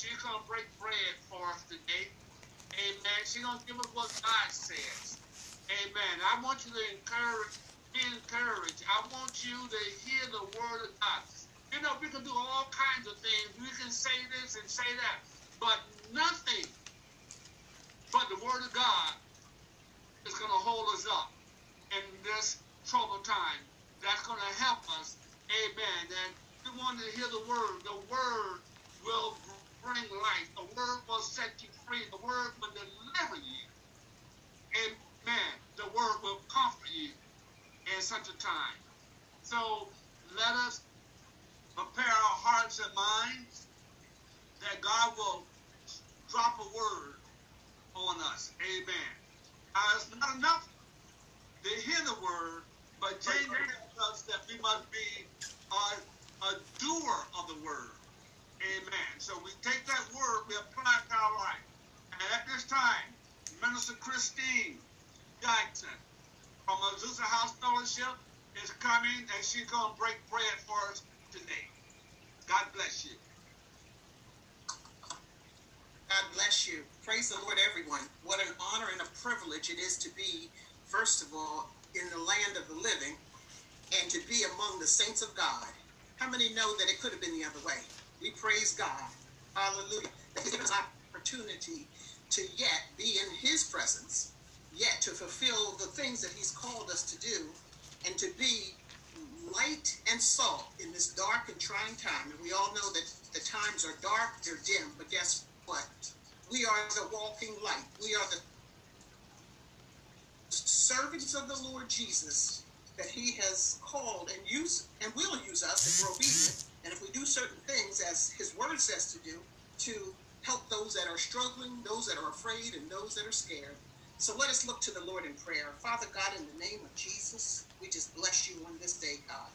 She's to break bread for us today. Amen. She's to give us what God says. Amen. I want you to encourage, be encouraged. I want you to hear the word of God. You know, we can do all kinds of things. We can say this and say that. But nothing but the word of God is going to hold us up in this troubled time. That's going to help us. Amen. And we want to hear the word. The word will bring life. The word will set you free. The word will deliver you. Amen. The word will comfort you in such a time. So let us prepare our hearts and minds that God will drop a word on us. Amen. Now, it's not enough to hear the word, but James tells us that we must be a, a doer of the word. Amen. So we take that word, we apply it to our life. And at this time, Minister Christine Jackson from Azusa House Fellowship is coming and she's going to break bread for us today. God bless you. God bless you. Praise the Lord, everyone. What an honor and a privilege it is to be, first of all, in the land of the living and to be among the saints of God. How many know that it could have been the other way? We praise God. Hallelujah. That He gives us opportunity to yet be in His presence, yet to fulfill the things that He's called us to do, and to be light and salt in this dark and trying time. And we all know that the times are dark, they're dim, but guess what? We are the walking light. We are the servants of the Lord Jesus that he has called and used and will use us if we're obedient. And if we do certain things as his word says to do, to help those that are struggling, those that are afraid, and those that are scared. So let us look to the Lord in prayer. Father God, in the name of Jesus, we just bless you on this day, God.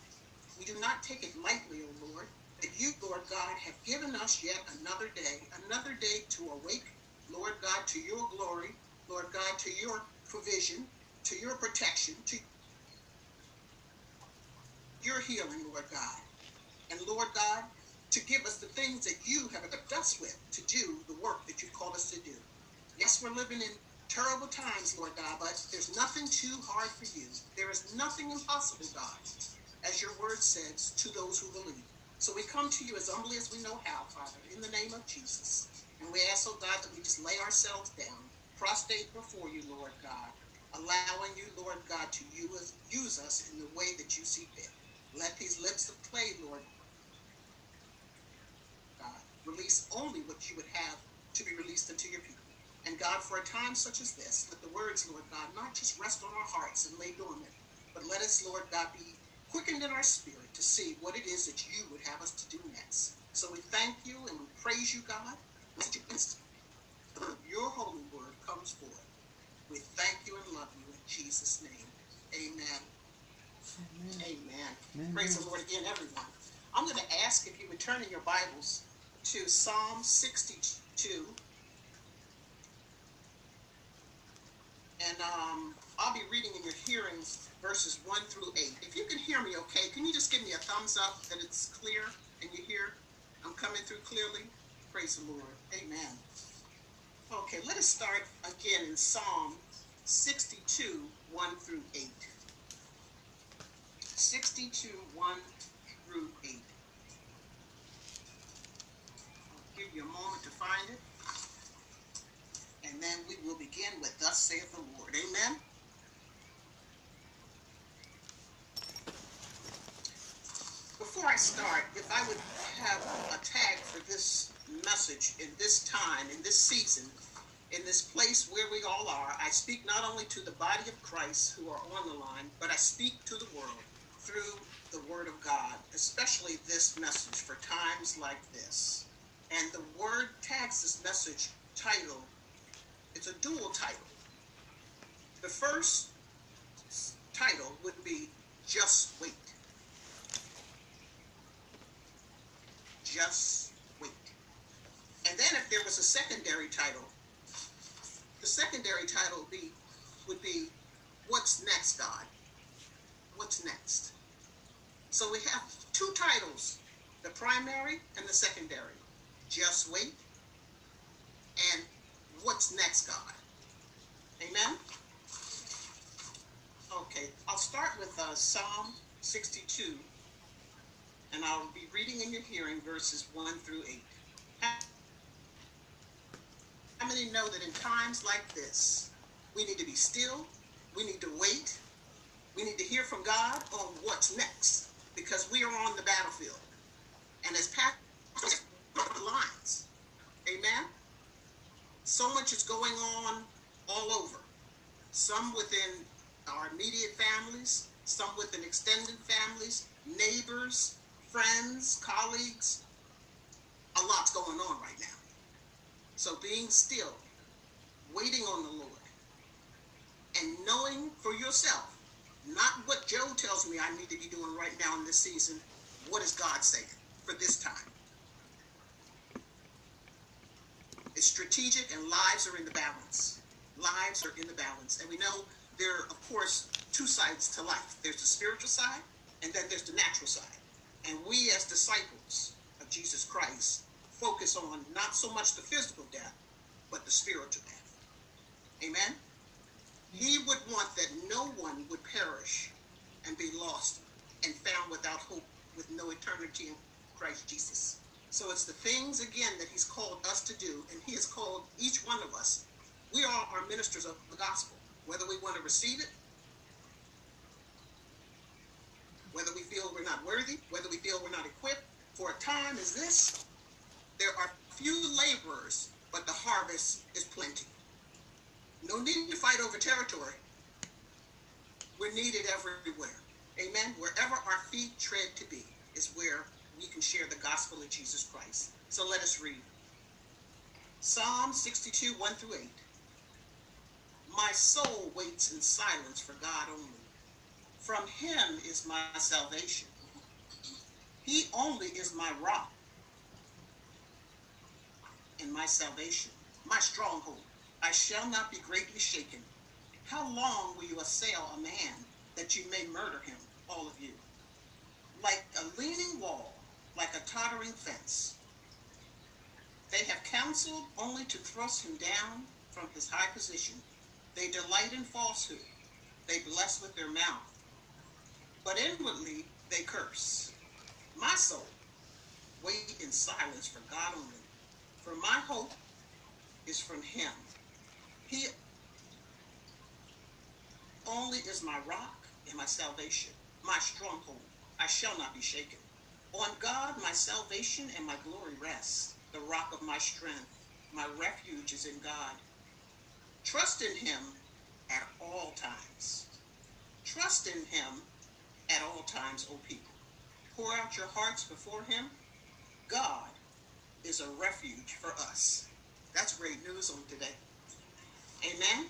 We do not take it lightly, O Lord, that you, Lord God, have given us yet another day, another day to awake, Lord God, to your glory, Lord God, to your provision, to your protection, to your healing, Lord God. And Lord God, to give us the things that you have equipped us with to do the work that you called us to do. Yes, we're living in terrible times, Lord God, but there's nothing too hard for you. There is nothing impossible, God, as your word says, to those who believe. So we come to you as humbly as we know how, Father, in the name of Jesus. And we ask, oh God, that we just lay ourselves down, prostrate before you, Lord God, allowing you, Lord God, to use, use us in the way that you see fit. Let these lips of clay, Lord God, release only what you would have to be released unto your people. And God, for a time such as this, let the words, Lord God, not just rest on our hearts and lay dormant, but let us, Lord God, be quickened in our spirit to see what it is that you would have us to do next. So we thank you and we praise you, God. Your holy word comes forth. We thank you and love you in Jesus' name. Amen. Amen. Amen. Amen. Praise the Lord again, everyone. I'm going to ask if you would turn in your Bibles to Psalm 62. And um, I'll be reading in your hearings verses 1 through 8. If you can hear me okay, can you just give me a thumbs up that it's clear and you hear I'm coming through clearly? Praise the Lord. Amen. Okay, let us start again in Psalm 62, 1 through 8. 62, 1 through 8. I'll give you a moment to find it and then we will begin with Thus saith the Lord. Amen. Before I start, if I would have a tag for this message in this time, in this season, in this place where we all are, I speak not only to the body of Christ who are on the line, but I speak to the world through the Word of God, especially this message for times like this. And the Word this message title it's a dual title. The first title would be Just Wait. Just wait. And then if there was a secondary title, the secondary title would be, would be What's Next, God? What's next? So we have two titles, the primary and the secondary. Just wait and what's next, God? Amen? Okay, I'll start with uh, Psalm 62, and I'll be reading in your hearing verses 1 through 8. How many know that in times like this, we need to be still, we need to wait, we need to hear from God on what's next, because we are on the battlefield. And as pastors, lines. Amen? So much is going on all over. Some within our immediate families, some within extended families, neighbors, friends, colleagues. A lot's going on right now. So being still, waiting on the Lord, and knowing for yourself, not what Joe tells me I need to be doing right now in this season, what is God saying for this time? It's strategic and lives are in the balance. Lives are in the balance. And we know there are, of course, two sides to life. There's the spiritual side and then there's the natural side. And we as disciples of Jesus Christ focus on not so much the physical death, but the spiritual death. Amen? He would want that no one would perish and be lost and found without hope with no eternity in Christ Jesus. So it's the things, again, that he's called us to do, and he has called each one of us. We all are ministers of the gospel, whether we want to receive it, whether we feel we're not worthy, whether we feel we're not equipped. For a time as this, there are few laborers, but the harvest is plenty. No need to fight over territory. We're needed everywhere. Amen. Wherever our feet tread to be is where we can share the gospel of Jesus Christ. So let us read. Psalm 62, 1 through 8. My soul waits in silence for God only. From him is my salvation. He only is my rock and my salvation, my stronghold. I shall not be greatly shaken. How long will you assail a man that you may murder him, all of you? Like a leaning wall, like a tottering fence. They have counseled only to thrust him down from his high position. They delight in falsehood. They bless with their mouth. But inwardly they curse. My soul, wait in silence for God only. For my hope is from him. He only is my rock and my salvation, my stronghold. I shall not be shaken. On God my salvation and my glory rest, the rock of my strength. My refuge is in God. Trust in him at all times. Trust in him at all times, O people. Pour out your hearts before him. God is a refuge for us. That's great news on today. Amen.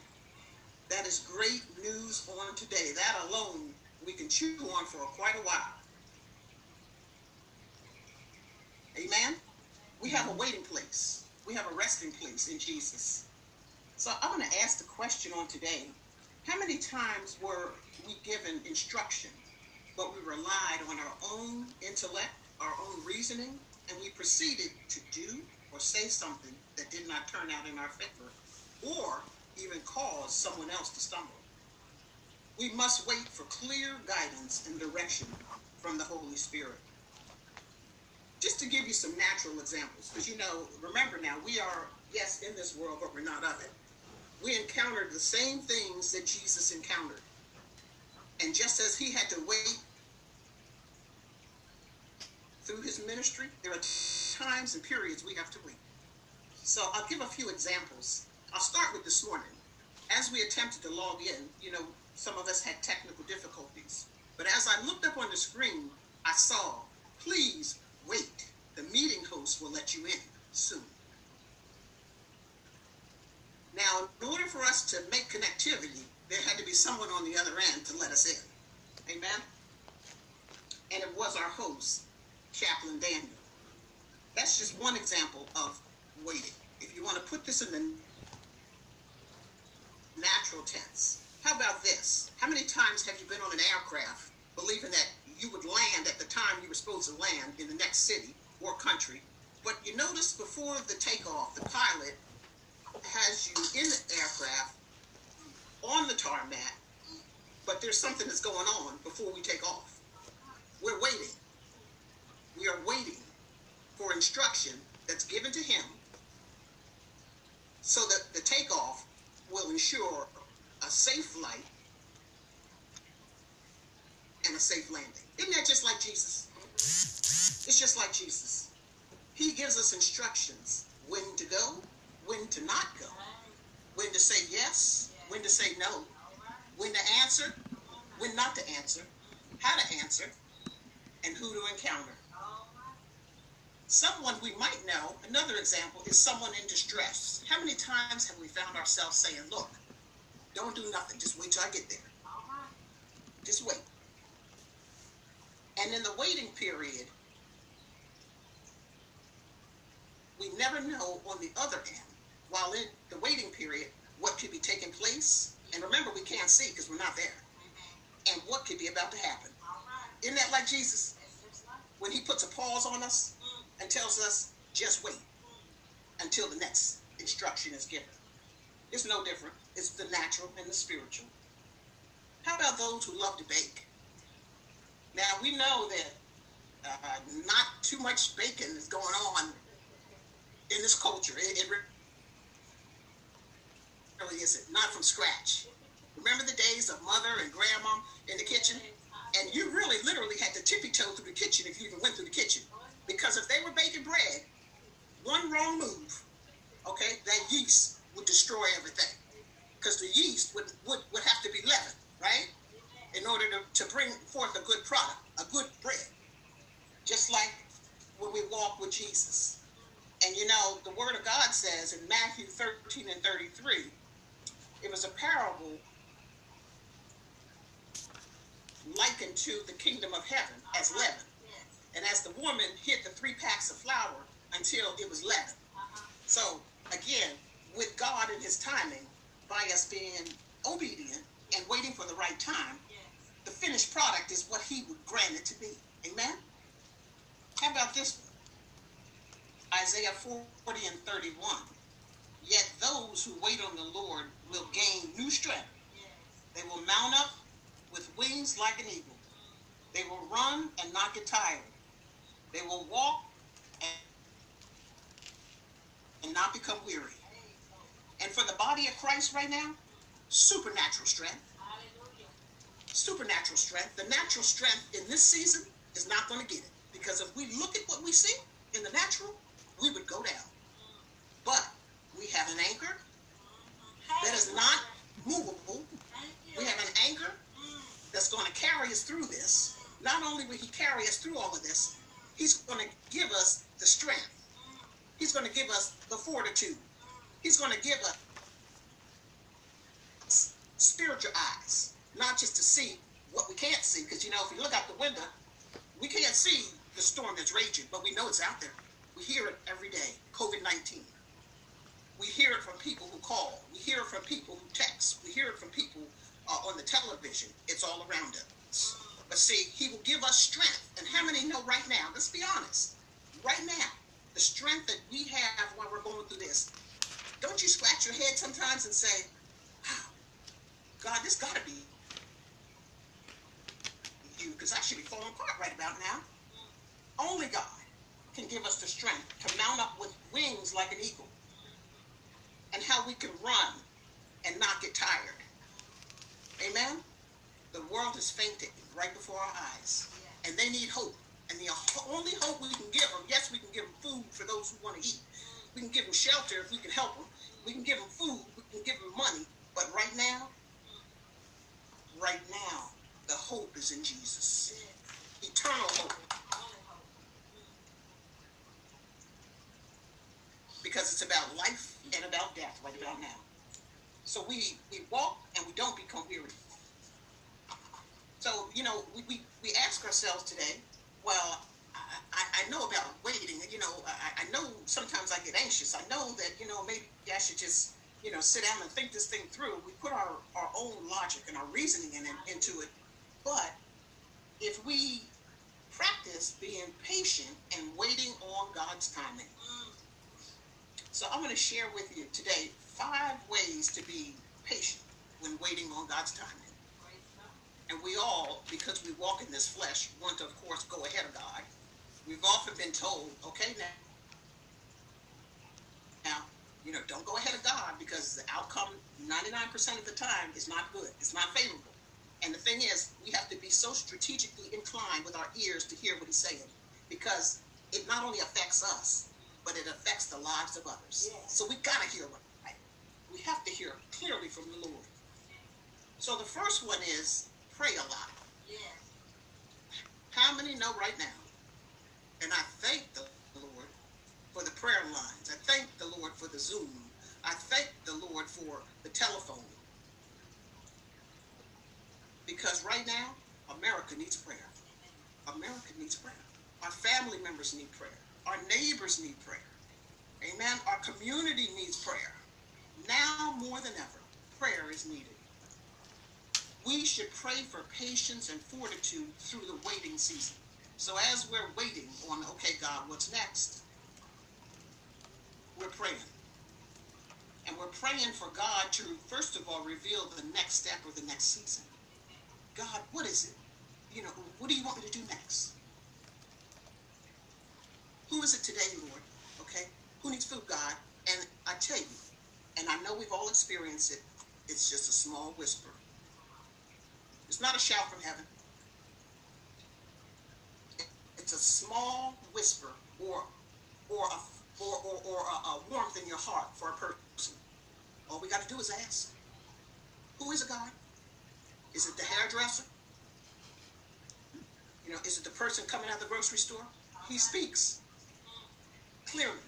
That is great news on today. That alone we can chew on for quite a while. Amen? We have a waiting place. We have a resting place in Jesus. So I'm going to ask the question on today. How many times were we given instruction, but we relied on our own intellect, our own reasoning, and we proceeded to do or say something that did not turn out in our favor, or even cause someone else to stumble? We must wait for clear guidance and direction from the Holy Spirit just to give you some natural examples, because you know, remember now, we are, yes, in this world, but we're not of it. We encountered the same things that Jesus encountered. And just as he had to wait through his ministry, there are times and periods we have to wait. So I'll give a few examples. I'll start with this morning. As we attempted to log in, you know, some of us had technical difficulties. But as I looked up on the screen, I saw, please Wait, the meeting host will let you in soon. Now, in order for us to make connectivity, there had to be someone on the other end to let us in. Amen? And it was our host, Chaplain Daniel. That's just one example of waiting. If you want to put this in the natural tense, how about this? How many times have you been on an aircraft believing that you would land at the time you were supposed to land in the next city or country, but you notice before the takeoff, the pilot has you in the aircraft on the tarmac, but there's something that's going on before we take off. We're waiting. We are waiting for instruction that's given to him so that the takeoff will ensure a safe flight and a safe landing. Isn't that just like Jesus? It's just like Jesus. He gives us instructions when to go, when to not go, when to say yes, when to say no, when to answer, when not to answer, how to answer, and who to encounter. Someone we might know, another example, is someone in distress. How many times have we found ourselves saying, Look, don't do nothing, just wait till I get there? Just wait. And in the waiting period, we never know on the other end, while in the waiting period, what could be taking place. And remember, we can't see because we're not there. And what could be about to happen. Isn't that like Jesus? When he puts a pause on us and tells us, just wait until the next instruction is given. It's no different. It's the natural and the spiritual. How about those who love to bake? Now, we know that uh, not too much baking is going on in this culture. It, it really isn't. Not from scratch. Remember the days of mother and grandma in the kitchen? And you really literally had to tippy toe through the kitchen if you even went through the kitchen. Because if they were baking bread, one wrong move, okay, that yeast would destroy everything. Because the yeast would, would, would have to be order to, bring forth a good product, a good bread. Just like when we walk with Jesus. And you know, the Word of God says in Matthew 13 and 33, it was a parable likened to the kingdom of heaven as uh-huh. leaven. And as the woman hid the three packs of flour until it was leavened. Uh-huh. So, again, with God and his timing, by us being obedient and waiting for the right time, finished product is what he would grant it to be. Amen? How about this one? Isaiah 40 and 31. Yet those who wait on the Lord will gain new strength. They will mount up with wings like an eagle. They will run and not get tired. They will walk and, and not become weary. And for the body of Christ right now, supernatural strength. Supernatural strength. The natural strength in this season is not going to get it. Because if we look at what we see in the natural, we would go down. But we have an anchor that is not movable. We have an anchor that's going to carry us through this. Not only will he carry us through all of this, he's going to give us the strength. He's going to give us the fortitude. He's going to give us spiritual eyes, not just to see what we can't see. Because, you know, if you look out the window, we can't see the storm that's raging, but we know it's out there. We hear it every day COVID 19. We hear it from people who call. We hear it from people who text. We hear it from people uh, on the television. It's all around us. But see, He will give us strength. And how many know right now? Let's be honest. Right now, the strength that we have while we're going through this. Don't you scratch your head sometimes and say, wow, God, this got to be you because I should be falling apart right about now. Only God can give us the strength to mount up with wings like an eagle and how we can run and not get tired. Amen? The world is fainting right before our eyes, and they need hope. And the only hope we can give them, yes, we can give them food for those who want to eat. We can give them shelter if we can help them. We can give them food. We can give them money. But right now, right now, the hope is in Jesus. Eternal hope. Because it's about life and about death right about now. So we, we walk and we don't become weary. So, you know, we, we, we ask ourselves today, well, I, I know about waiting. You know, I, I know sometimes I get anxious. I know that, you know, maybe I should just, you know, sit down and think this thing through. We put our, our own logic and our reasoning in, in, into it. But if we practice being patient and waiting on God's timing. So I'm going to share with you today five ways to be patient when waiting on God's timing. And we all, because we walk in this flesh, want to, of course, go ahead of God. We've often been told, okay, now, now, you know, don't go ahead of God because the outcome 99% of the time is not good. It's not favorable. And the thing is, we have to be so strategically inclined with our ears to hear what he's saying because it not only affects us, but it affects the lives of others. Yes. So we got to hear right. We have to hear clearly from the Lord. So the first one is pray a lot. Yes. How many know right now? And I thank the Lord for the prayer lines. I thank the Lord for the Zoom. I thank the Lord for the telephone. Because right now, America needs prayer. America needs prayer. Our family members need prayer. Our neighbors need prayer. Amen. Our community needs prayer. Now more than ever, prayer is needed. We should pray for patience and fortitude through the waiting season. So as we're waiting on, okay, God, what's next? We're praying. And we're praying for God to, first of all, reveal the next step or the next season. God, what is it? You know, what do you want me to do next? Who is it today, Lord? Okay? Who needs food, God? And I tell you, and I know we've all experienced it, it's just a small whisper. It's not a shout from heaven. It's a small whisper or or a, or, or, or a, a warmth in your heart for a person. All we got to do is ask. Who is a God? Is it the hairdresser? You know, is it the person coming out of the grocery store? He speaks clearly.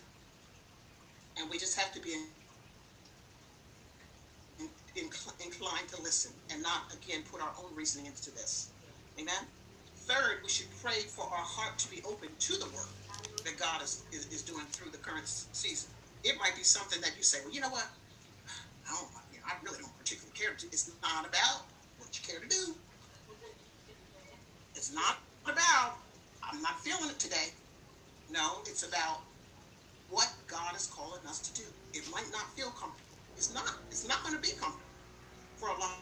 And we just have to be in, in, in, inclined to listen and not, again, put our own reasoning into this. Amen? Third, we should pray for our heart to be open to the work that God is, is, is doing through the current season. It might be something that you say, well, you know what? I don't, you know, I really don't particularly care. It's not about you care to do. It's not about, I'm not feeling it today. No, it's about what God is calling us to do. It might not feel comfortable. It's not. It's not going to be comfortable for a lot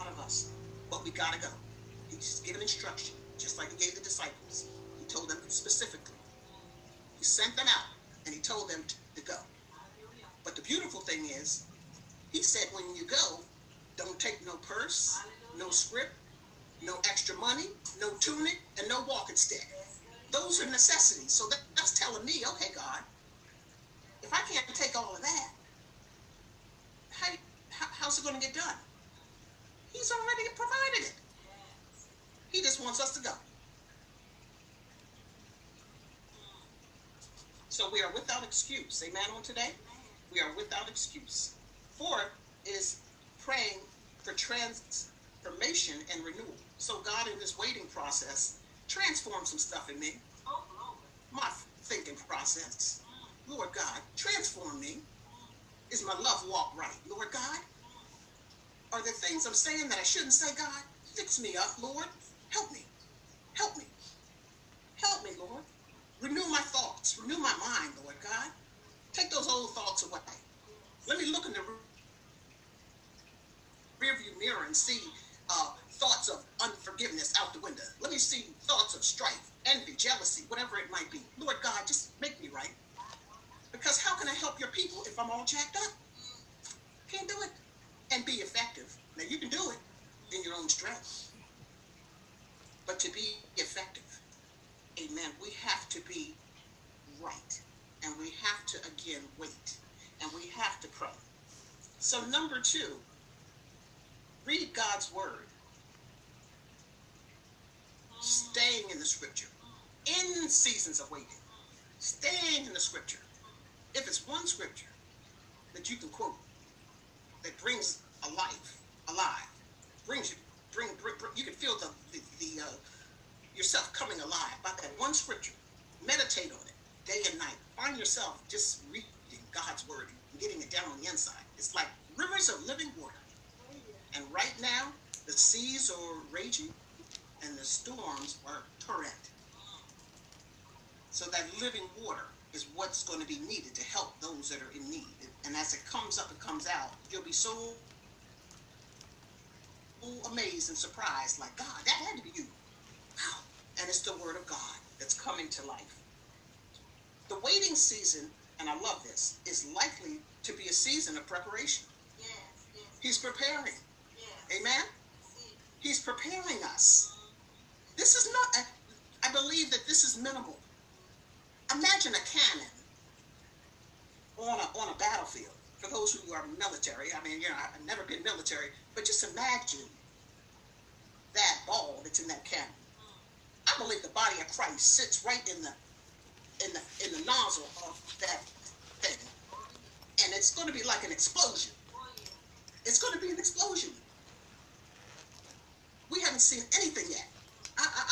of us. But we got to go. He's just given instruction, just like he gave the disciples. He told them specifically. He sent them out, and he told them to go. But the beautiful thing is, he said, when you go, don't take no purse, no script, no extra money, no tunic, and no walking stick. Those are necessities. So that's telling me, okay, God, if I can't take all of that, how, how's it going to get done? He's already provided it. He just wants us to go. So we are without excuse. Amen on today? We are without excuse. Fourth is praying for transformation and renewal. So God, in this waiting process, transform some stuff in me. Oh, my thinking process. Lord God, transform me. Is my love walk right? Lord God, are there things I'm saying that I shouldn't say, God? Fix me up, Lord. Help me. Help me. Help me, Lord. Renew my thoughts. Renew my mind, Lord God. Take those old thoughts away. Let me look in the rearview mirror and see uh, thoughts of unforgiveness out the window. Let me see thoughts of strife, envy, jealousy, whatever it might be. Lord God, just make me right. Because how can I help your people if I'm all jacked up? Can't do it. And be effective. Now you can do it in your own strength. But to be effective, amen, we have to be right. And we have to, again, wait and we have to pray. So, number two, read God's word. Staying in the scripture. In seasons of waiting. Staying in the scripture. If it's one scripture, that you can quote that brings a life alive, brings you, bring, bring, bring you can feel the, the, the uh, yourself coming alive by that one scripture. Meditate on it day and night. Find yourself just reading God's word and getting it down on the inside. It's like rivers of living water. And right now, the seas are raging and the storms are torrent. So that living water is what's going to be needed to help those that are in need. And as it comes up and comes out, you'll be so amazed and surprised, like, God, that had to be you. Wow. And it's the word of God that's coming to life. The waiting season, and I love this, is likely to be a season of preparation. Yes, yes. He's preparing. Amen? He's preparing us. This is not, I believe that this is minimal. Imagine a cannon on a, on a battlefield. For those who are military, I mean, you know, I've never been military, but just imagine that ball that's in that cannon. I believe the body of Christ sits right in the in the in the nozzle of that thing, and it's going to be like an explosion. It's going to be an explosion. We haven't seen anything yet. I, I,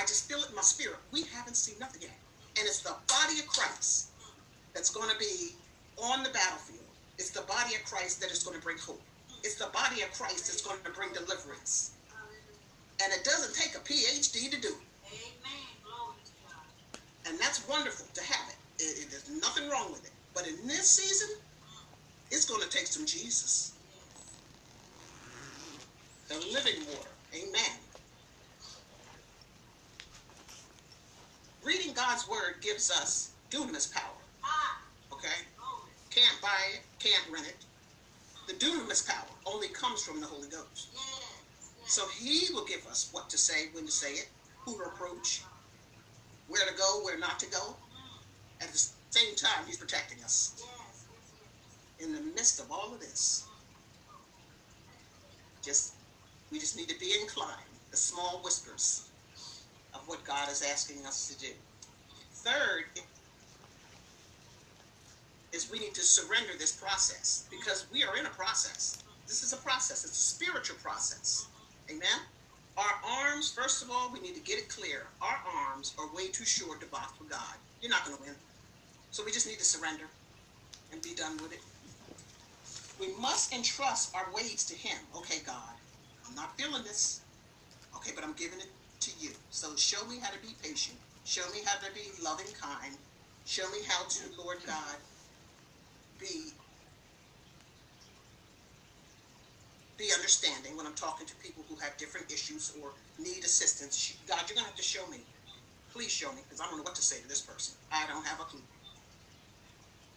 I, I just feel it in my spirit. We haven't seen nothing yet. And it's the body of Christ that's going to be on the battlefield. It's the body of Christ that is going to bring hope. It's the body of Christ that's going to bring deliverance. And it doesn't take a PhD to do it. And that's wonderful to have it. it, it there's nothing wrong with it. But in this season, it's going to take some Jesus. The living water. Amen. Reading God's word gives us dunamis power. Okay? Can't buy it, can't rent it. The dunamis power only comes from the Holy Ghost. So he will give us what to say, when to say it, who to approach, where to go, where not to go. At the same time, he's protecting us. In the midst of all of this, just we just need to be inclined, the small whispers of what God is asking us to do. Third is we need to surrender this process because we are in a process. This is a process. It's a spiritual process. Amen? Our arms, first of all, we need to get it clear. Our arms are way too short to box for God. You're not going to win. So we just need to surrender and be done with it. We must entrust our ways to Him. Okay, God, I'm not feeling this. Okay, but I'm giving it to you. So show me how to be patient. Show me how to be loving kind. Show me how to, Lord God, be be understanding when I'm talking to people who have different issues or need assistance. God, you're to have to show me. Please show me because I don't know what to say to this person. I don't have a clue.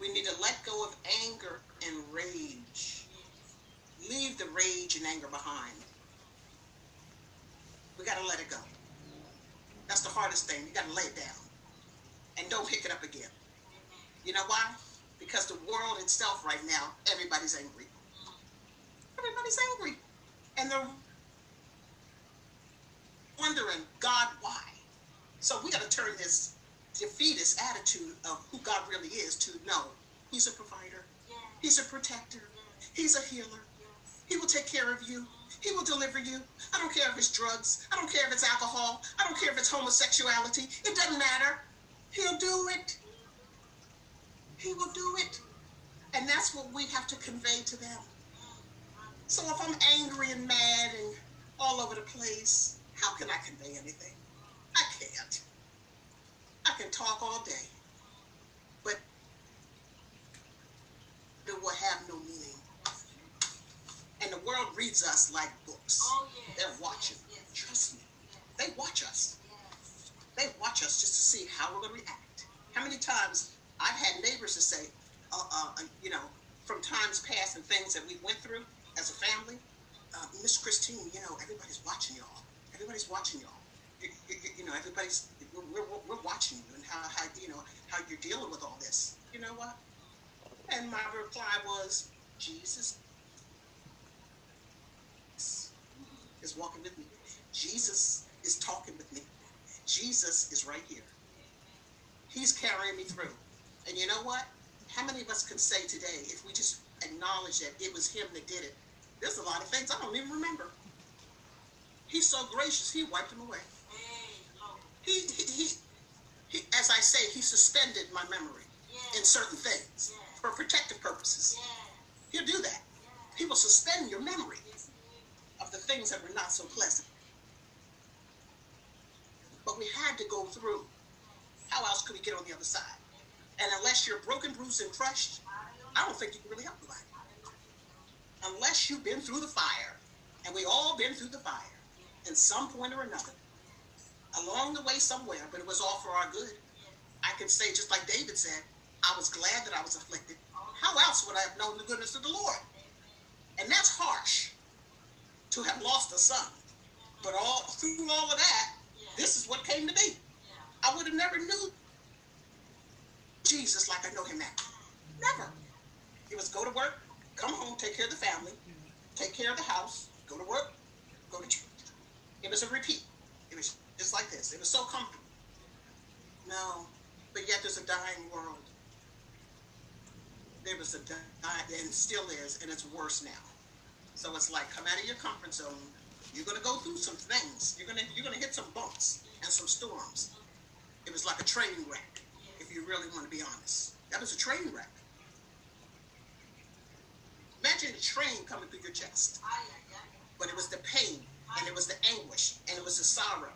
We need to let go of anger and rage. Leave the rage and anger behind. We got to let it go. That's the hardest thing. You got to lay it down. And don't pick it up again. You know why? Because the world itself right now, everybody's angry. Everybody's angry. And they're wondering, God, why? So we got to turn this defeatist attitude of who God really is to no, He's a provider, He's a protector, He's a healer. He will take care of you. He will deliver you. I don't care if it's drugs. I don't care if it's alcohol. I don't care if it's homosexuality. It doesn't matter. He'll do it. He will do it. And that's what we have to convey to them. So if I'm angry and mad and all over the place, how can I convey anything? I can't. I can talk all day, but it will have no meaning. And the world reads us like books. Oh, yes. They're watching. Yes. Trust me. Yes. They watch us. They watch us just to see how we're going to react. How many times I've had neighbors to say, uh, uh, you know, from times past and things that we went through, as a family, uh, Miss Christine, you know, everybody's watching y'all. Everybody's watching y'all. You, you, you know, everybody's we're, we're, we're, watching you and how, how you know how you're dealing with all this. You know what? And my reply was, Jesus is walking with me. Jesus is talking with me. Jesus is right here. He's carrying me through. And you know what? How many of us can say today, if we just acknowledge that it was him that did it. There's a lot of things I don't even remember. He's so gracious, he wiped them away. He, he, he, he as I say, he suspended my memory in certain things for protective purposes. He'll do that. He will suspend your memory the things that were not so pleasant. But we had to go through. How else could we get on the other side? And unless you're broken, bruised, and crushed, I don't think you can really help nobody. Unless you've been through the fire, and we all been through the fire in some point or another, along the way somewhere, but it was all for our good. I can say, just like David said, I was glad that I was afflicted. How else would I have known the goodness of the Lord? And that's harsh to have lost a son. But all through all of that, this is what came to me. I would have never knew Jesus like I know him now. Never. It was go to work, come home, take care of the family, take care of the house, go to work, go to church. It was a repeat. It was just like this. It was so comfortable. No, but yet there's a dying world. There was a dying, and still is, and it's worse now. So it's like come out of your comfort zone. You're gonna go through some things. You're gonna you're gonna hit some bumps and some storms. It was like a train wreck, if you really want to be honest. That was a train wreck. Imagine a train coming through your chest. But it was the pain, and it was the anguish, and it was the sorrow.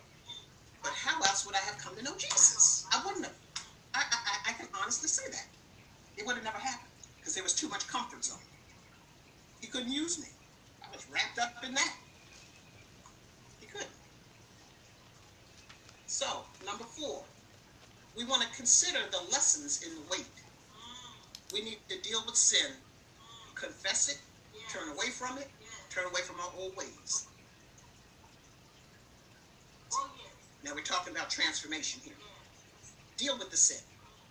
But how else would I have come to know Jesus? I wouldn't have. I, I, I can honestly say that. It would have never happened because there was too much comfort zone. He couldn't use me. Up in that. He couldn't. So, number four, we want to consider the lessons in the wait. We need to deal with sin, confess it, turn away from it, turn away from our old ways. Now we're talking about transformation here. Deal with the sin.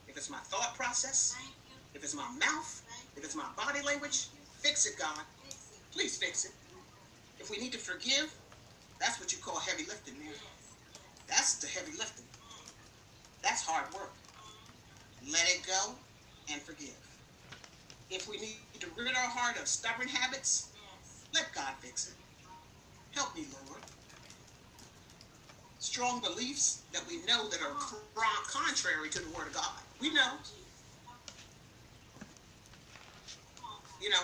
If it's my thought process, if it's my mouth, if it's my body language, fix it, God. Please fix it. If we need to forgive, that's what you call heavy lifting, man. That's the heavy lifting. That's hard work. Let it go and forgive. If we need to rid our heart of stubborn habits, let God fix it. Help me, Lord. Strong beliefs that we know that are contrary to the Word of God. We know. You know,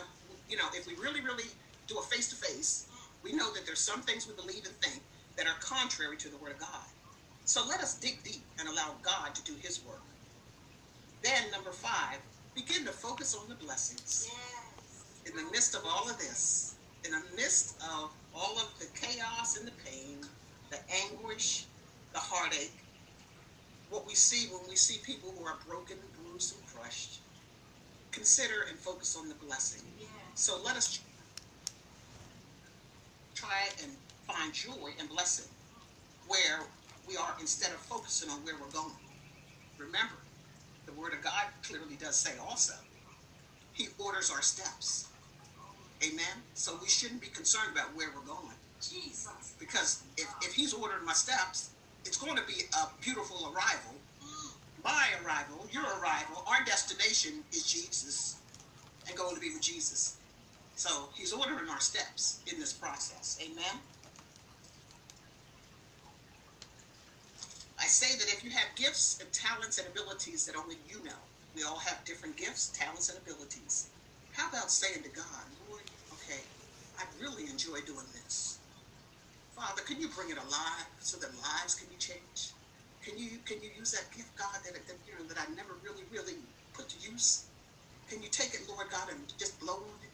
you know, if we really, really do a face to face, we know that there's some things we believe and think that are contrary to the Word of God. So let us dig deep and allow God to do His work. Then, number five, begin to focus on the blessings. In the midst of all of this, in the midst of all of the chaos and the pain, the anguish, the heartache, what we see when we see people who are broken, bruised, and crushed, consider and focus on the blessing. So let us try and find joy and blessing where we are instead of focusing on where we're going. Remember, the Word of God clearly does say also, He orders our steps. Amen. So we shouldn't be concerned about where we're going. Jesus. Because if, if He's ordering my steps, it's going to be a beautiful arrival. My arrival, your arrival, our destination is Jesus and going to be with Jesus. So He's ordering our steps in this process. Amen. I say that if you have gifts and talents and abilities that only you know, we all have different gifts, talents, and abilities. How about saying to God, Lord, okay, I really enjoy doing this. Father, can you bring it alive so that lives can be changed? Can you can you use that gift, God, that, that you know that I never really, really put to use? Can you take it, Lord God, and just blow on it?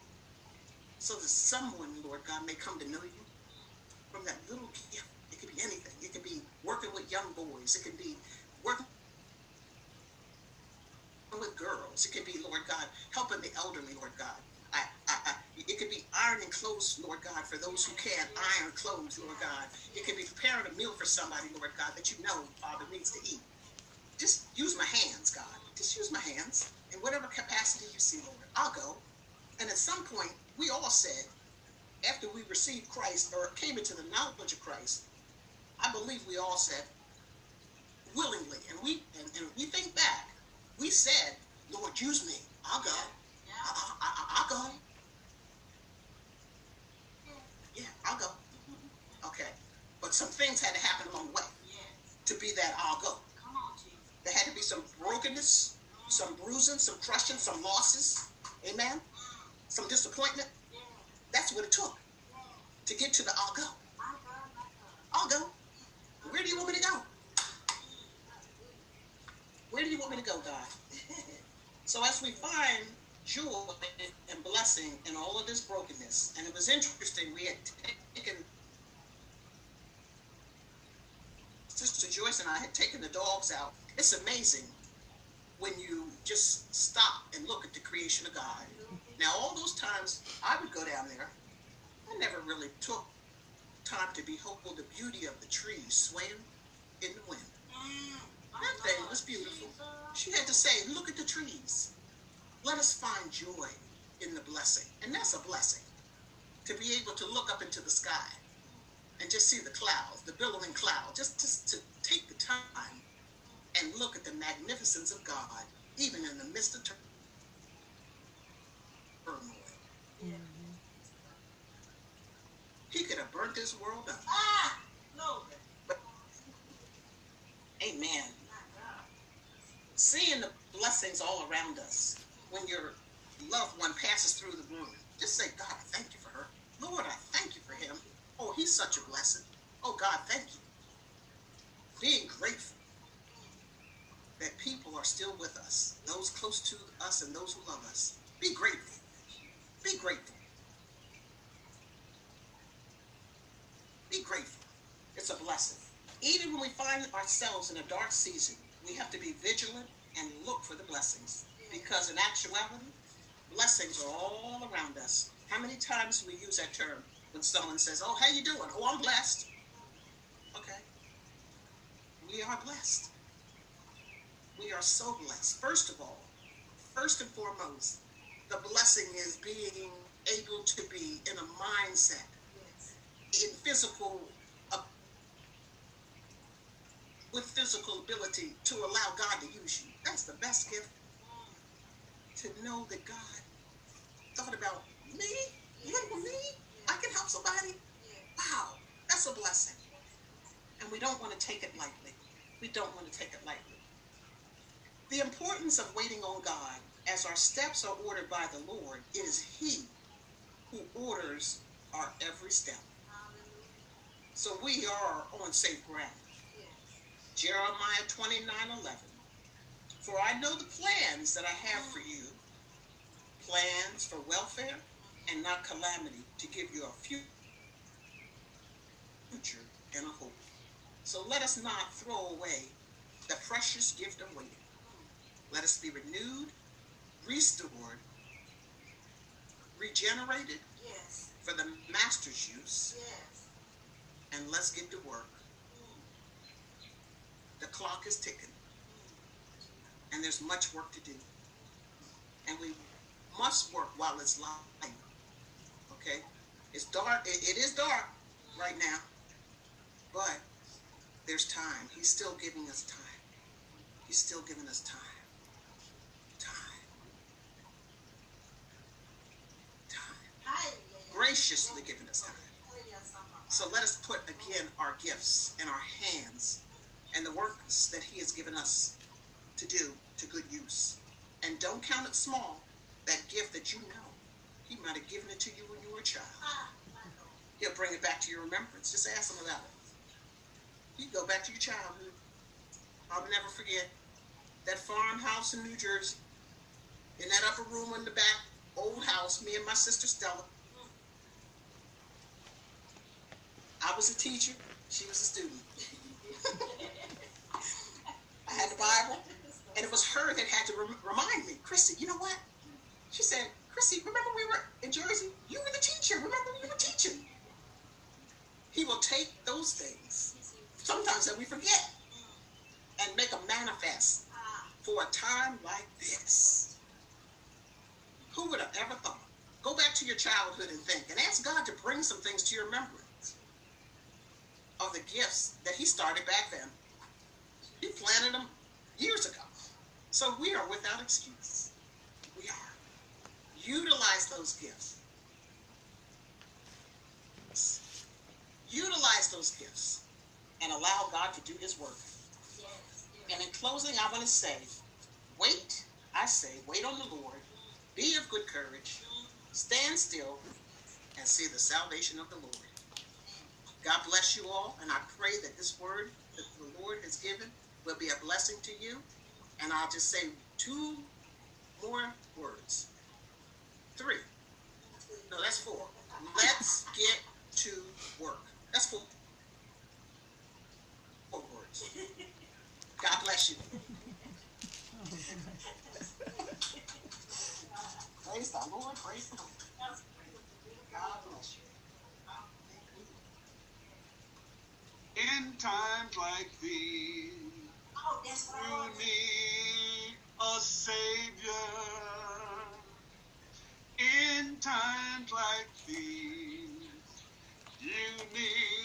So that someone, Lord God, may come to know you from that little gift. It could be anything. It could be working with young boys. It could be working with girls. It could be, Lord God, helping the elderly, Lord God. I, I, I, it could be ironing clothes, Lord God, for those who can't iron clothes, Lord God. It could be preparing a meal for somebody, Lord God, that you know, Father, needs to eat. Just use my hands, God. Just use my hands in whatever capacity you see, Lord. I'll go. And at some point, we all said, after we received Christ or came into the knowledge of Christ, I believe we all said willingly, and we and, and we think back, we said, Lord, use me. I'll go. Yeah. I, I, I'll go. Yeah, I'll go. Okay. But some things had to happen along the way to be that I'll go. There had to be some brokenness, some bruising, some crushing, some losses. Amen. Some disappointment. That's what it took to get to the I'll go. I'll go. Where do you want me to go? Where do you want me to go, God? so as we find joy and blessing in all of this brokenness, and it was interesting, we had taken Sister Joyce and I had taken the dogs out. It's amazing when you just stop and look at the creation of God. Now, all those times I would go down there, I never really took time to behold the beauty of the trees swaying in the wind. That thing was beautiful. She had to say, Look at the trees. Let us find joy in the blessing. And that's a blessing to be able to look up into the sky and just see the clouds, the billowing cloud, just, just to take the time and look at the magnificence of God, even in the midst of turmoil. He could have burnt this world up. Ah, no. But, amen. Seeing the blessings all around us when your loved one passes through the room, just say, God, I thank you for her. Lord, I thank you for him. Oh, he's such a blessing. Oh, God, thank you. Being grateful that people are still with us, those close to us and those who love us. Be grateful. Be grateful. Be grateful. It's a blessing. Even when we find ourselves in a dark season, we have to be vigilant and look for the blessings. Because in actuality, blessings are all around us. How many times we use that term? when someone says, "Oh, how you doing?" "Oh, I'm blessed." Okay. We are blessed. We are so blessed. First of all, first and foremost, the blessing is being able to be in a mindset, in physical, uh, with physical ability to allow God to use you. That's the best gift. To know that God thought about me, you for me, I can help somebody. Wow, that's a blessing. And we don't want to take it lightly. We don't want to take it lightly. The importance of waiting on God as our steps are ordered by the Lord, it is He who orders our every step. So we are on safe ground. Jeremiah 29 11. For I know the plans that I have for you plans for welfare and not calamity to give you a future and a hope. So let us not throw away the precious gift of waiting. Let us be renewed, restored, regenerated yes. for the master's use. Yes. And let's get to work. Mm. The clock is ticking. Mm. And there's much work to do. And we must work while it's light Okay? It's dark. It, it is dark right now. But there's time. He's still giving us time. He's still giving us. Time. Time. Graciously giving us time. So let us put again our gifts in our hands and the works that He has given us to do to good use. And don't count it small, that gift that you know he might have given it to you when you were a child. He'll bring it back to your remembrance. Just ask him about it. You go back to your childhood. I'll never forget that farmhouse in New Jersey. In that upper room in the back, old house, me and my sister Stella. I was a teacher, she was a student. I had the Bible, and it was her that had to remind me, Christy, you know what? She said, Chrissy, remember we were in Jersey? You were the teacher. Remember you were teaching. He will take those things, sometimes that we forget, and make them manifest for a time like this. Who would have ever thought? Go back to your childhood and think, and ask God to bring some things to your remembrance of the gifts that He started back then. He planted them years ago. So we are without excuse. We are Utilize those gifts. Utilize those gifts and allow God to do his work. And in closing, I want to say, wait, I say, wait on the Lord, be of good courage, stand still, and see the salvation of the Lord. God bless you all, and I pray that this word that the Lord has given will be a blessing to you. And I'll just say two more words. Three. No, that's four. Let's get to work. That's four. Four words. God bless you. praise the Lord. Praise the Lord. God bless you. In times like oh, these, Oh, that's you need a Savior. In times like these, you need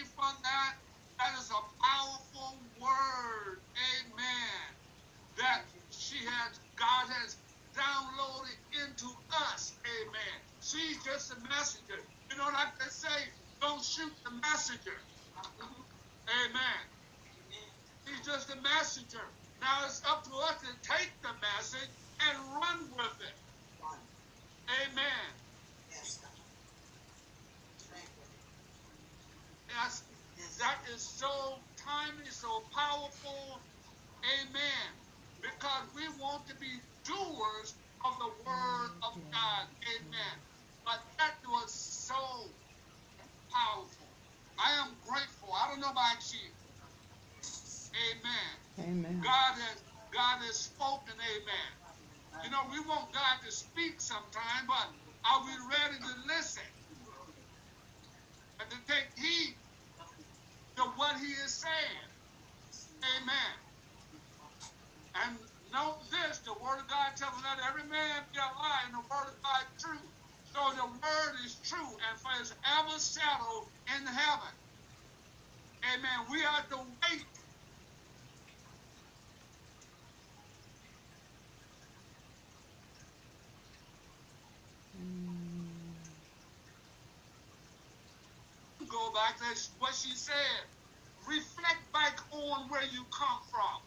you for that. That is a powerful word. Amen. That she has, God has downloaded into us. Amen. She's just a messenger. You know, like they say, don't shoot the messenger. Amen. He's just a messenger. Now it's up to us to take the message and run with it. Amen. Yes, God. Thank you. That's, that is so timely, so powerful. Amen. Because we want to be doers of the word of God. Amen. But that was so powerful. I am grateful. I don't know about you. Amen. Amen. God has God has spoken, amen. You know, we want God to speak sometime, but are we ready to listen? And to take heed to what he is saying. Amen. And note this, the word of God tells us that every man be a lie and the word of God true. So the word is true and for it's ever settled in heaven. Amen. We are to wait go back, that's what she said. Reflect back on where you come from.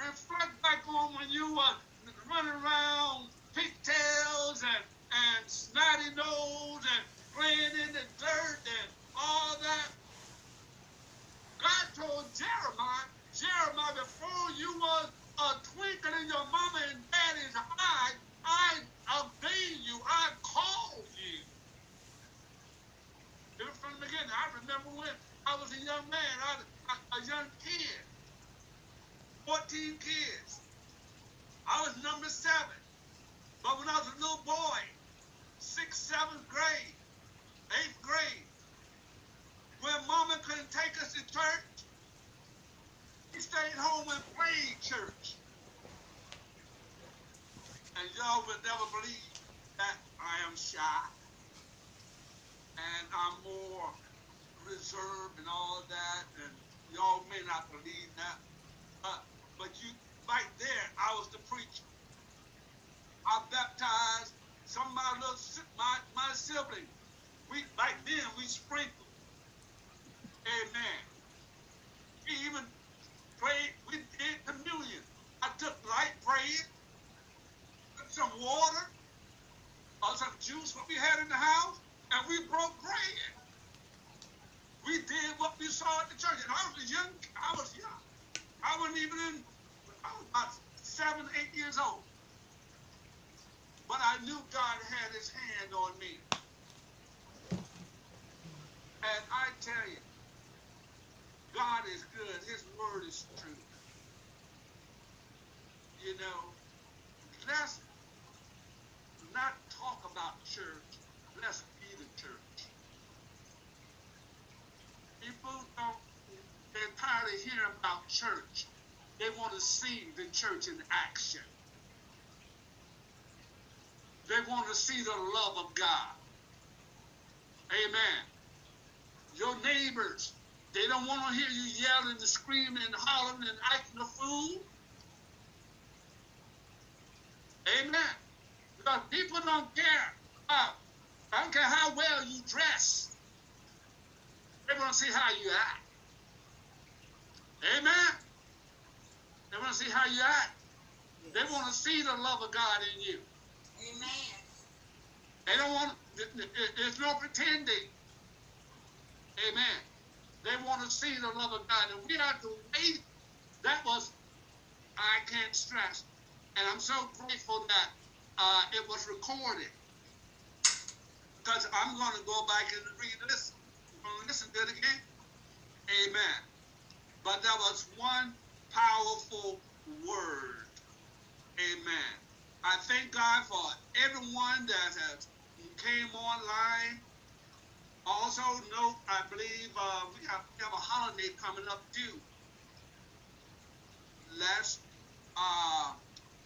Reflect back on when you were running around tired of hearing about church. They want to see the church in action. They want to see the love of God. Amen. Your neighbors, they don't want to hear you yelling and screaming and hollering and acting a fool. Amen. Because people don't care. Uh, I don't care how well you dress. They want to see how you act. Amen. They want to see how you act. They want to see the love of God in you. Amen. They don't want, there's no pretending. Amen. They want to see the love of God. And we have to wait. That was, I can't stress. And I'm so grateful that uh, it was recorded. Because I'm going to go back and read this. I'm going to listen to it again. Amen. But that was one powerful word. Amen. I thank God for everyone that has came online. Also, note, I believe uh, we, have, we have a holiday coming up due. Let's uh,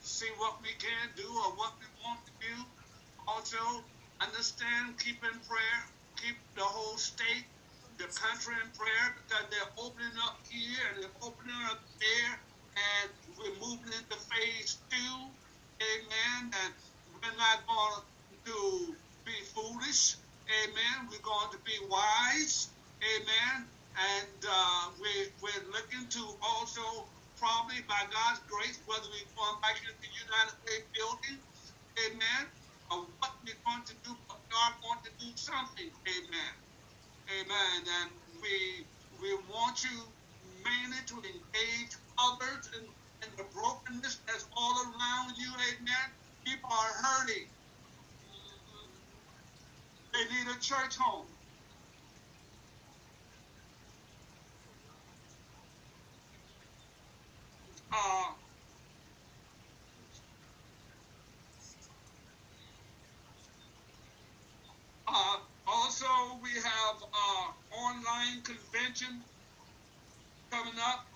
see what we can do or what we want to do. Also, understand, keep in prayer, keep the whole state, the country in prayer because they're opening up here and they're opening up there and we're moving into phase two. Amen. And we're not going to be foolish. Amen. We're going to be wise. Amen. And uh, we, we're looking to also probably by God's grace, whether we're going back into the United Way building, amen, or what we're going to do, but God wants to do something, amen. Amen. And we we want you mainly to engage others in, the brokenness that's all around you, amen. People are hurting. They need a church home. Uh, also, we have uh, online convention coming up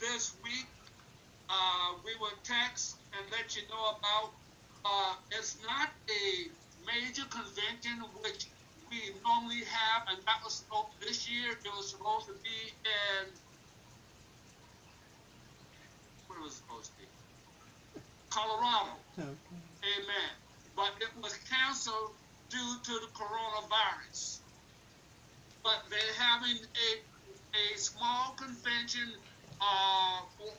this week. Uh, we will text and let you know about. Uh, it's not a major convention which we normally have, and that was supposed this year. It was supposed to be in where was it supposed to be? Colorado. Okay. Amen. But it was canceled due to the coronavirus. But they're having a a small convention uh, for,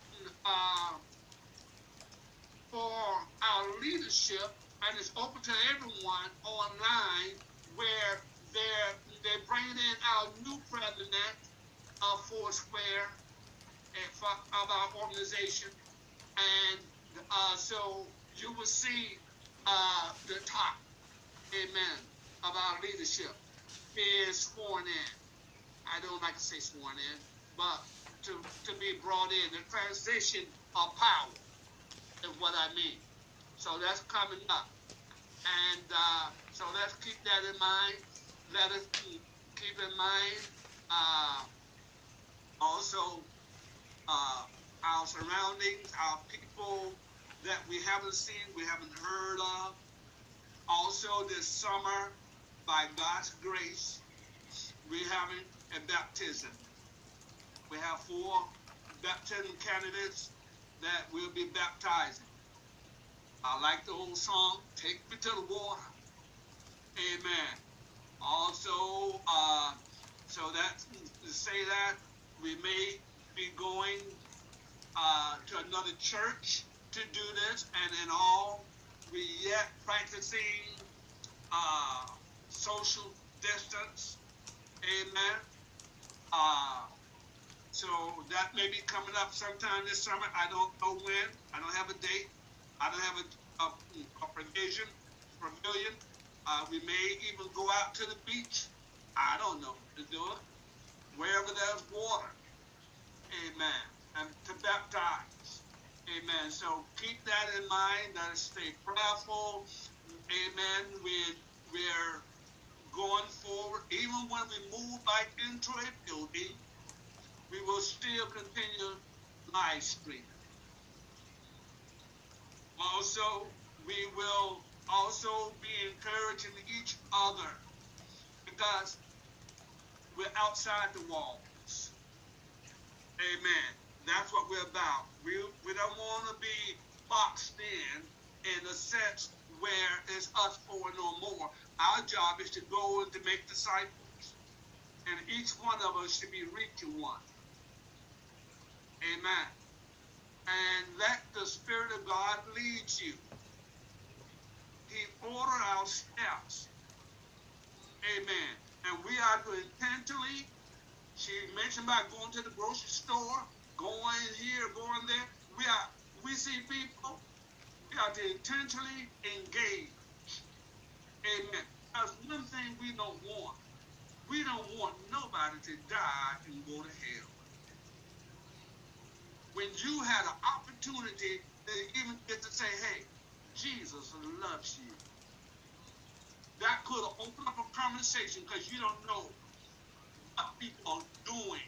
uh, for our leadership, and it's open to everyone online, where they're they're bringing in our new president of Foursquare and for, of our organization, and uh, so you will see uh, the top, amen, of our leadership is sworn in. I don't like to say sworn in, but to, to be brought in, the transition of power is what I mean. So that's coming up. And uh, so let's keep that in mind. Let us keep, keep in mind uh, also uh, our surroundings, our people that we haven't seen, we haven't heard of. Also, this summer, by God's grace, we're having a baptism. We have four baptism candidates that will be baptizing. I like the old song, Take Me to the Water. Amen. Also, uh, so that to say that we may be going uh, to another church to do this, and in all, we yet practicing uh, social distance. Amen. Uh, so that may be coming up sometime this summer. I don't know when. I don't have a date. I don't have a, a, a provision, pavilion. Uh, we may even go out to the beach. I don't know to do it. Wherever there's water. Amen. And to baptize. Amen. So keep that in mind. Let us stay prayerful. Amen. We're, we're going forward. Even when we move back into a building, we will still continue live streaming. Also, we will also be encouraging each other because we're outside the walls. Amen. That's what we're about. We, we don't want to be boxed in in a sense where it's us four no more. Our job is to go and to make disciples. And each one of us should be reaching one. Amen. And let the Spirit of God lead you. He ordered our steps. Amen. And we are to intentionally, she mentioned about going to the grocery store, going here, going there. We are we see people, we are to intentionally engage. Amen. That's one thing we don't want. We don't want nobody to die and go to hell. When you had an opportunity to even get to say, hey, Jesus loves you. That could have opened up a conversation because you don't know what people are doing,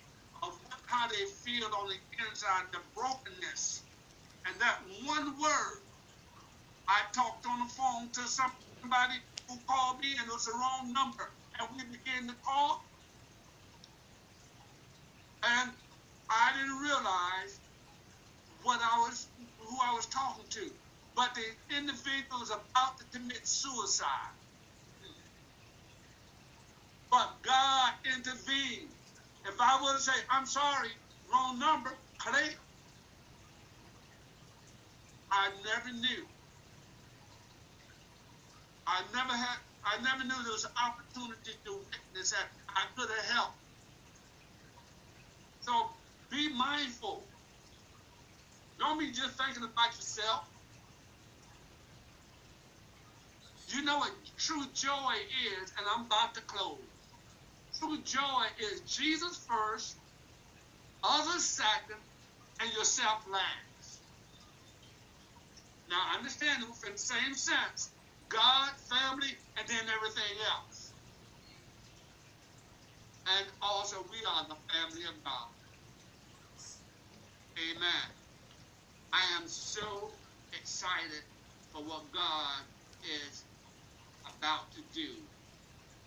of how they feel on the inside, the brokenness. And that one word, I talked on the phone to somebody who called me and it was the wrong number. And we began to call. And I didn't realize what I was who I was talking to. But the individual was about to commit suicide. But God intervened. If I would said, I'm sorry, wrong number, click, I never knew. I never had I never knew there was an opportunity to witness that I could have helped. So be mindful. Don't be just thinking about yourself. You know what true joy is, and I'm about to close. True joy is Jesus first, others second, and yourself last. Now, understand in the same sense God, family, and then everything else. And also, we are the family of God. Amen. I am so excited for what God is about to do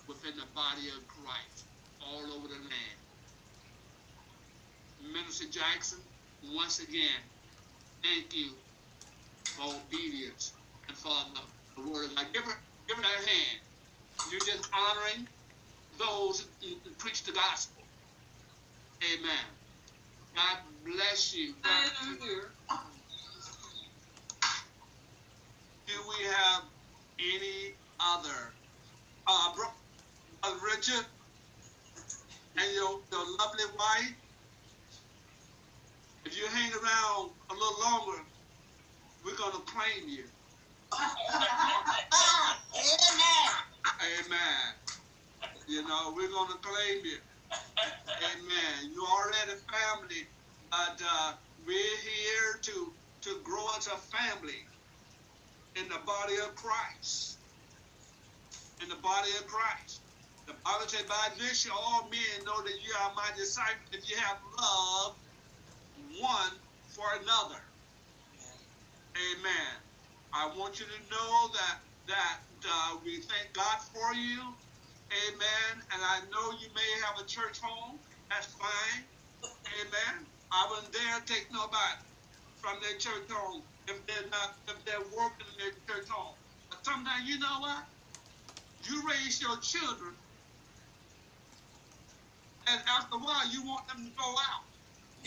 within the body of Christ all over the land. Minister Jackson, once again, thank you for obedience and for the, the word of God. Give her, give her that hand. You're just honoring those who preach the gospel. Amen. God bless you. God Do we have any other? Uh, bro, uh, Richard and your, your lovely wife, if you hang around a little longer, we're going to claim you. Amen. Amen. You know, we're going to claim you. Amen. You already family, but uh, we're here to to grow as a family in the body of Christ. In the body of Christ. The Bible says, by this shall all men know that you are my disciples if you have love one for another. Amen. I want you to know that that uh, we thank God for you. Amen. And I know you may have a church home. That's fine. Amen. I wouldn't dare take nobody from their church home if they're not if they're working in their church home. But sometimes you know what? You raise your children and after a while you want them to go out.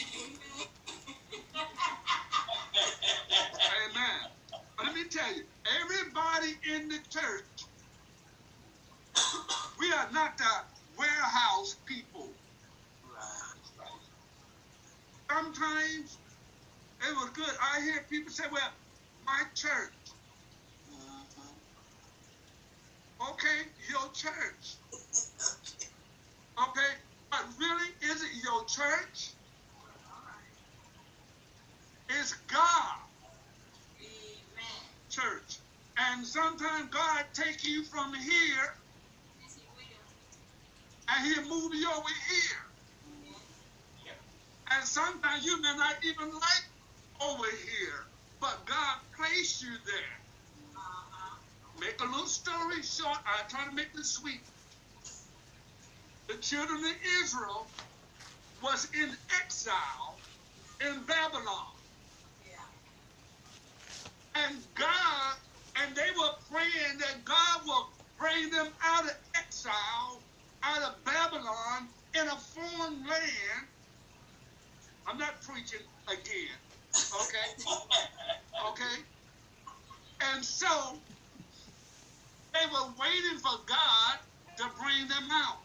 Amen. Let me tell you, everybody in the church, we are not the warehouse people. Sometimes it was good. I hear people say, well, my church. Okay, your church. Okay, but really, is it your church? It's God. Church. And sometimes God take you from here and he'll move you over here. And sometimes you may not even like over here, but God placed you there. Make a little story short. I try to make this sweet. The children of Israel was in exile in Babylon. And God, and they were praying that God will bring them out of exile, out of Babylon, in a foreign land. I'm not preaching again. Okay? Okay? And so they were waiting for God to bring them out.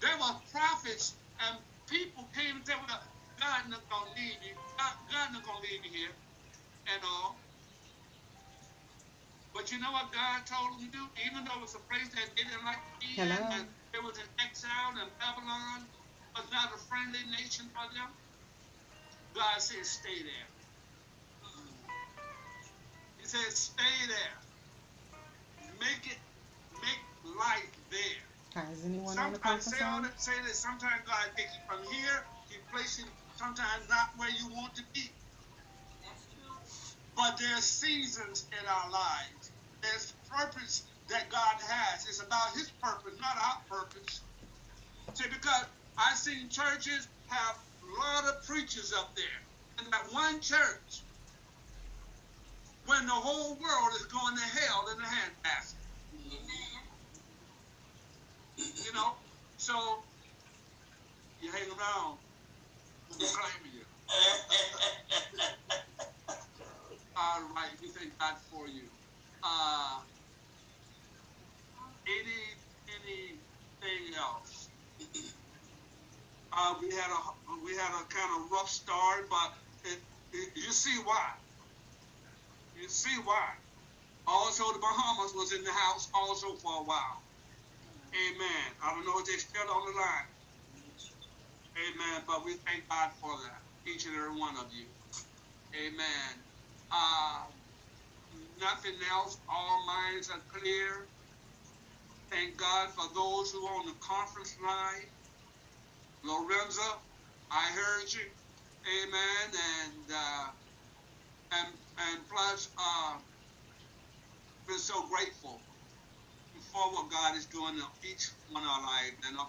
There were prophets and people came and said, well, God not gonna leave you. God, God not gonna leave you here and all. But you know what God told them to do? Even though it was a place that didn't like to be in, and it was an exile, and Babylon was not a friendly nation for them, God said, stay there. He said, stay there. Make it, make life there. Has anyone Some, on the conference I say, all that, say that sometimes God takes you from here, He places you sometimes not where you want to be. But there's seasons in our lives. There's purpose that God has. It's about His purpose, not our purpose. See, because I've seen churches have a lot of preachers up there. And that one church, when the whole world is going to hell in the handbasket. You know? So, you hang around, we'll claim you. All right, we thank God for you. Uh, any anything else? Uh, we had a we had a kind of rough start, but it, it, you see why. You see why. Also, the Bahamas was in the house also for a while. Amen. I don't know if they're still on the line. Amen. But we thank God for that, each and every one of you. Amen. Uh, nothing else. All minds are clear. Thank God for those who are on the conference line. Lorenza, I heard you. Amen. And uh, and and plus, uh, been so grateful for what God is doing in each one of our lives, and uh,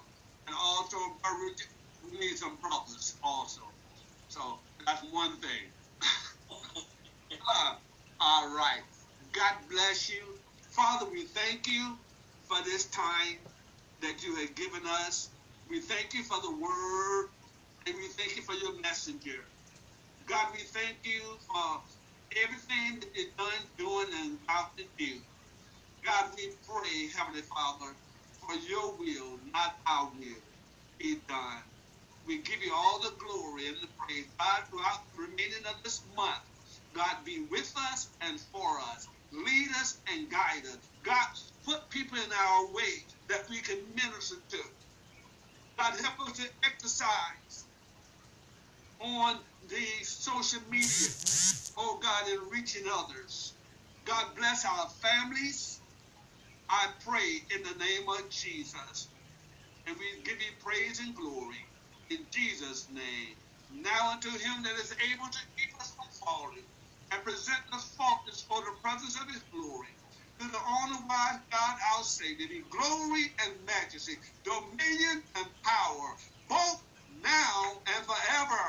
and also we need some brothers also. So that's one thing. uh, all right. God bless you. Father, we thank you for this time that you have given us. We thank you for the word, and we thank you for your messenger. God, we thank you for everything that you've done, doing, and about to do. God, we pray, Heavenly Father, for your will, not our will, be done. We give you all the glory and the praise. God, throughout the remaining of this month, God, be with us and for us. Lead us and guide us. God, put people in our way that we can minister to. God, help us to exercise on the social media, oh God, in reaching others. God bless our families. I pray in the name of Jesus. And we give you praise and glory in Jesus' name. Now unto him that is able to keep us from falling and present us faultless for the presence of his glory. To the honor wise God, our Savior, in glory and majesty, dominion and power, both now and forever.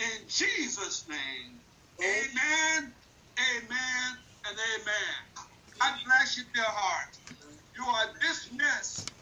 In Jesus' name, amen, amen, and amen. God bless you, dear heart. You are dismissed.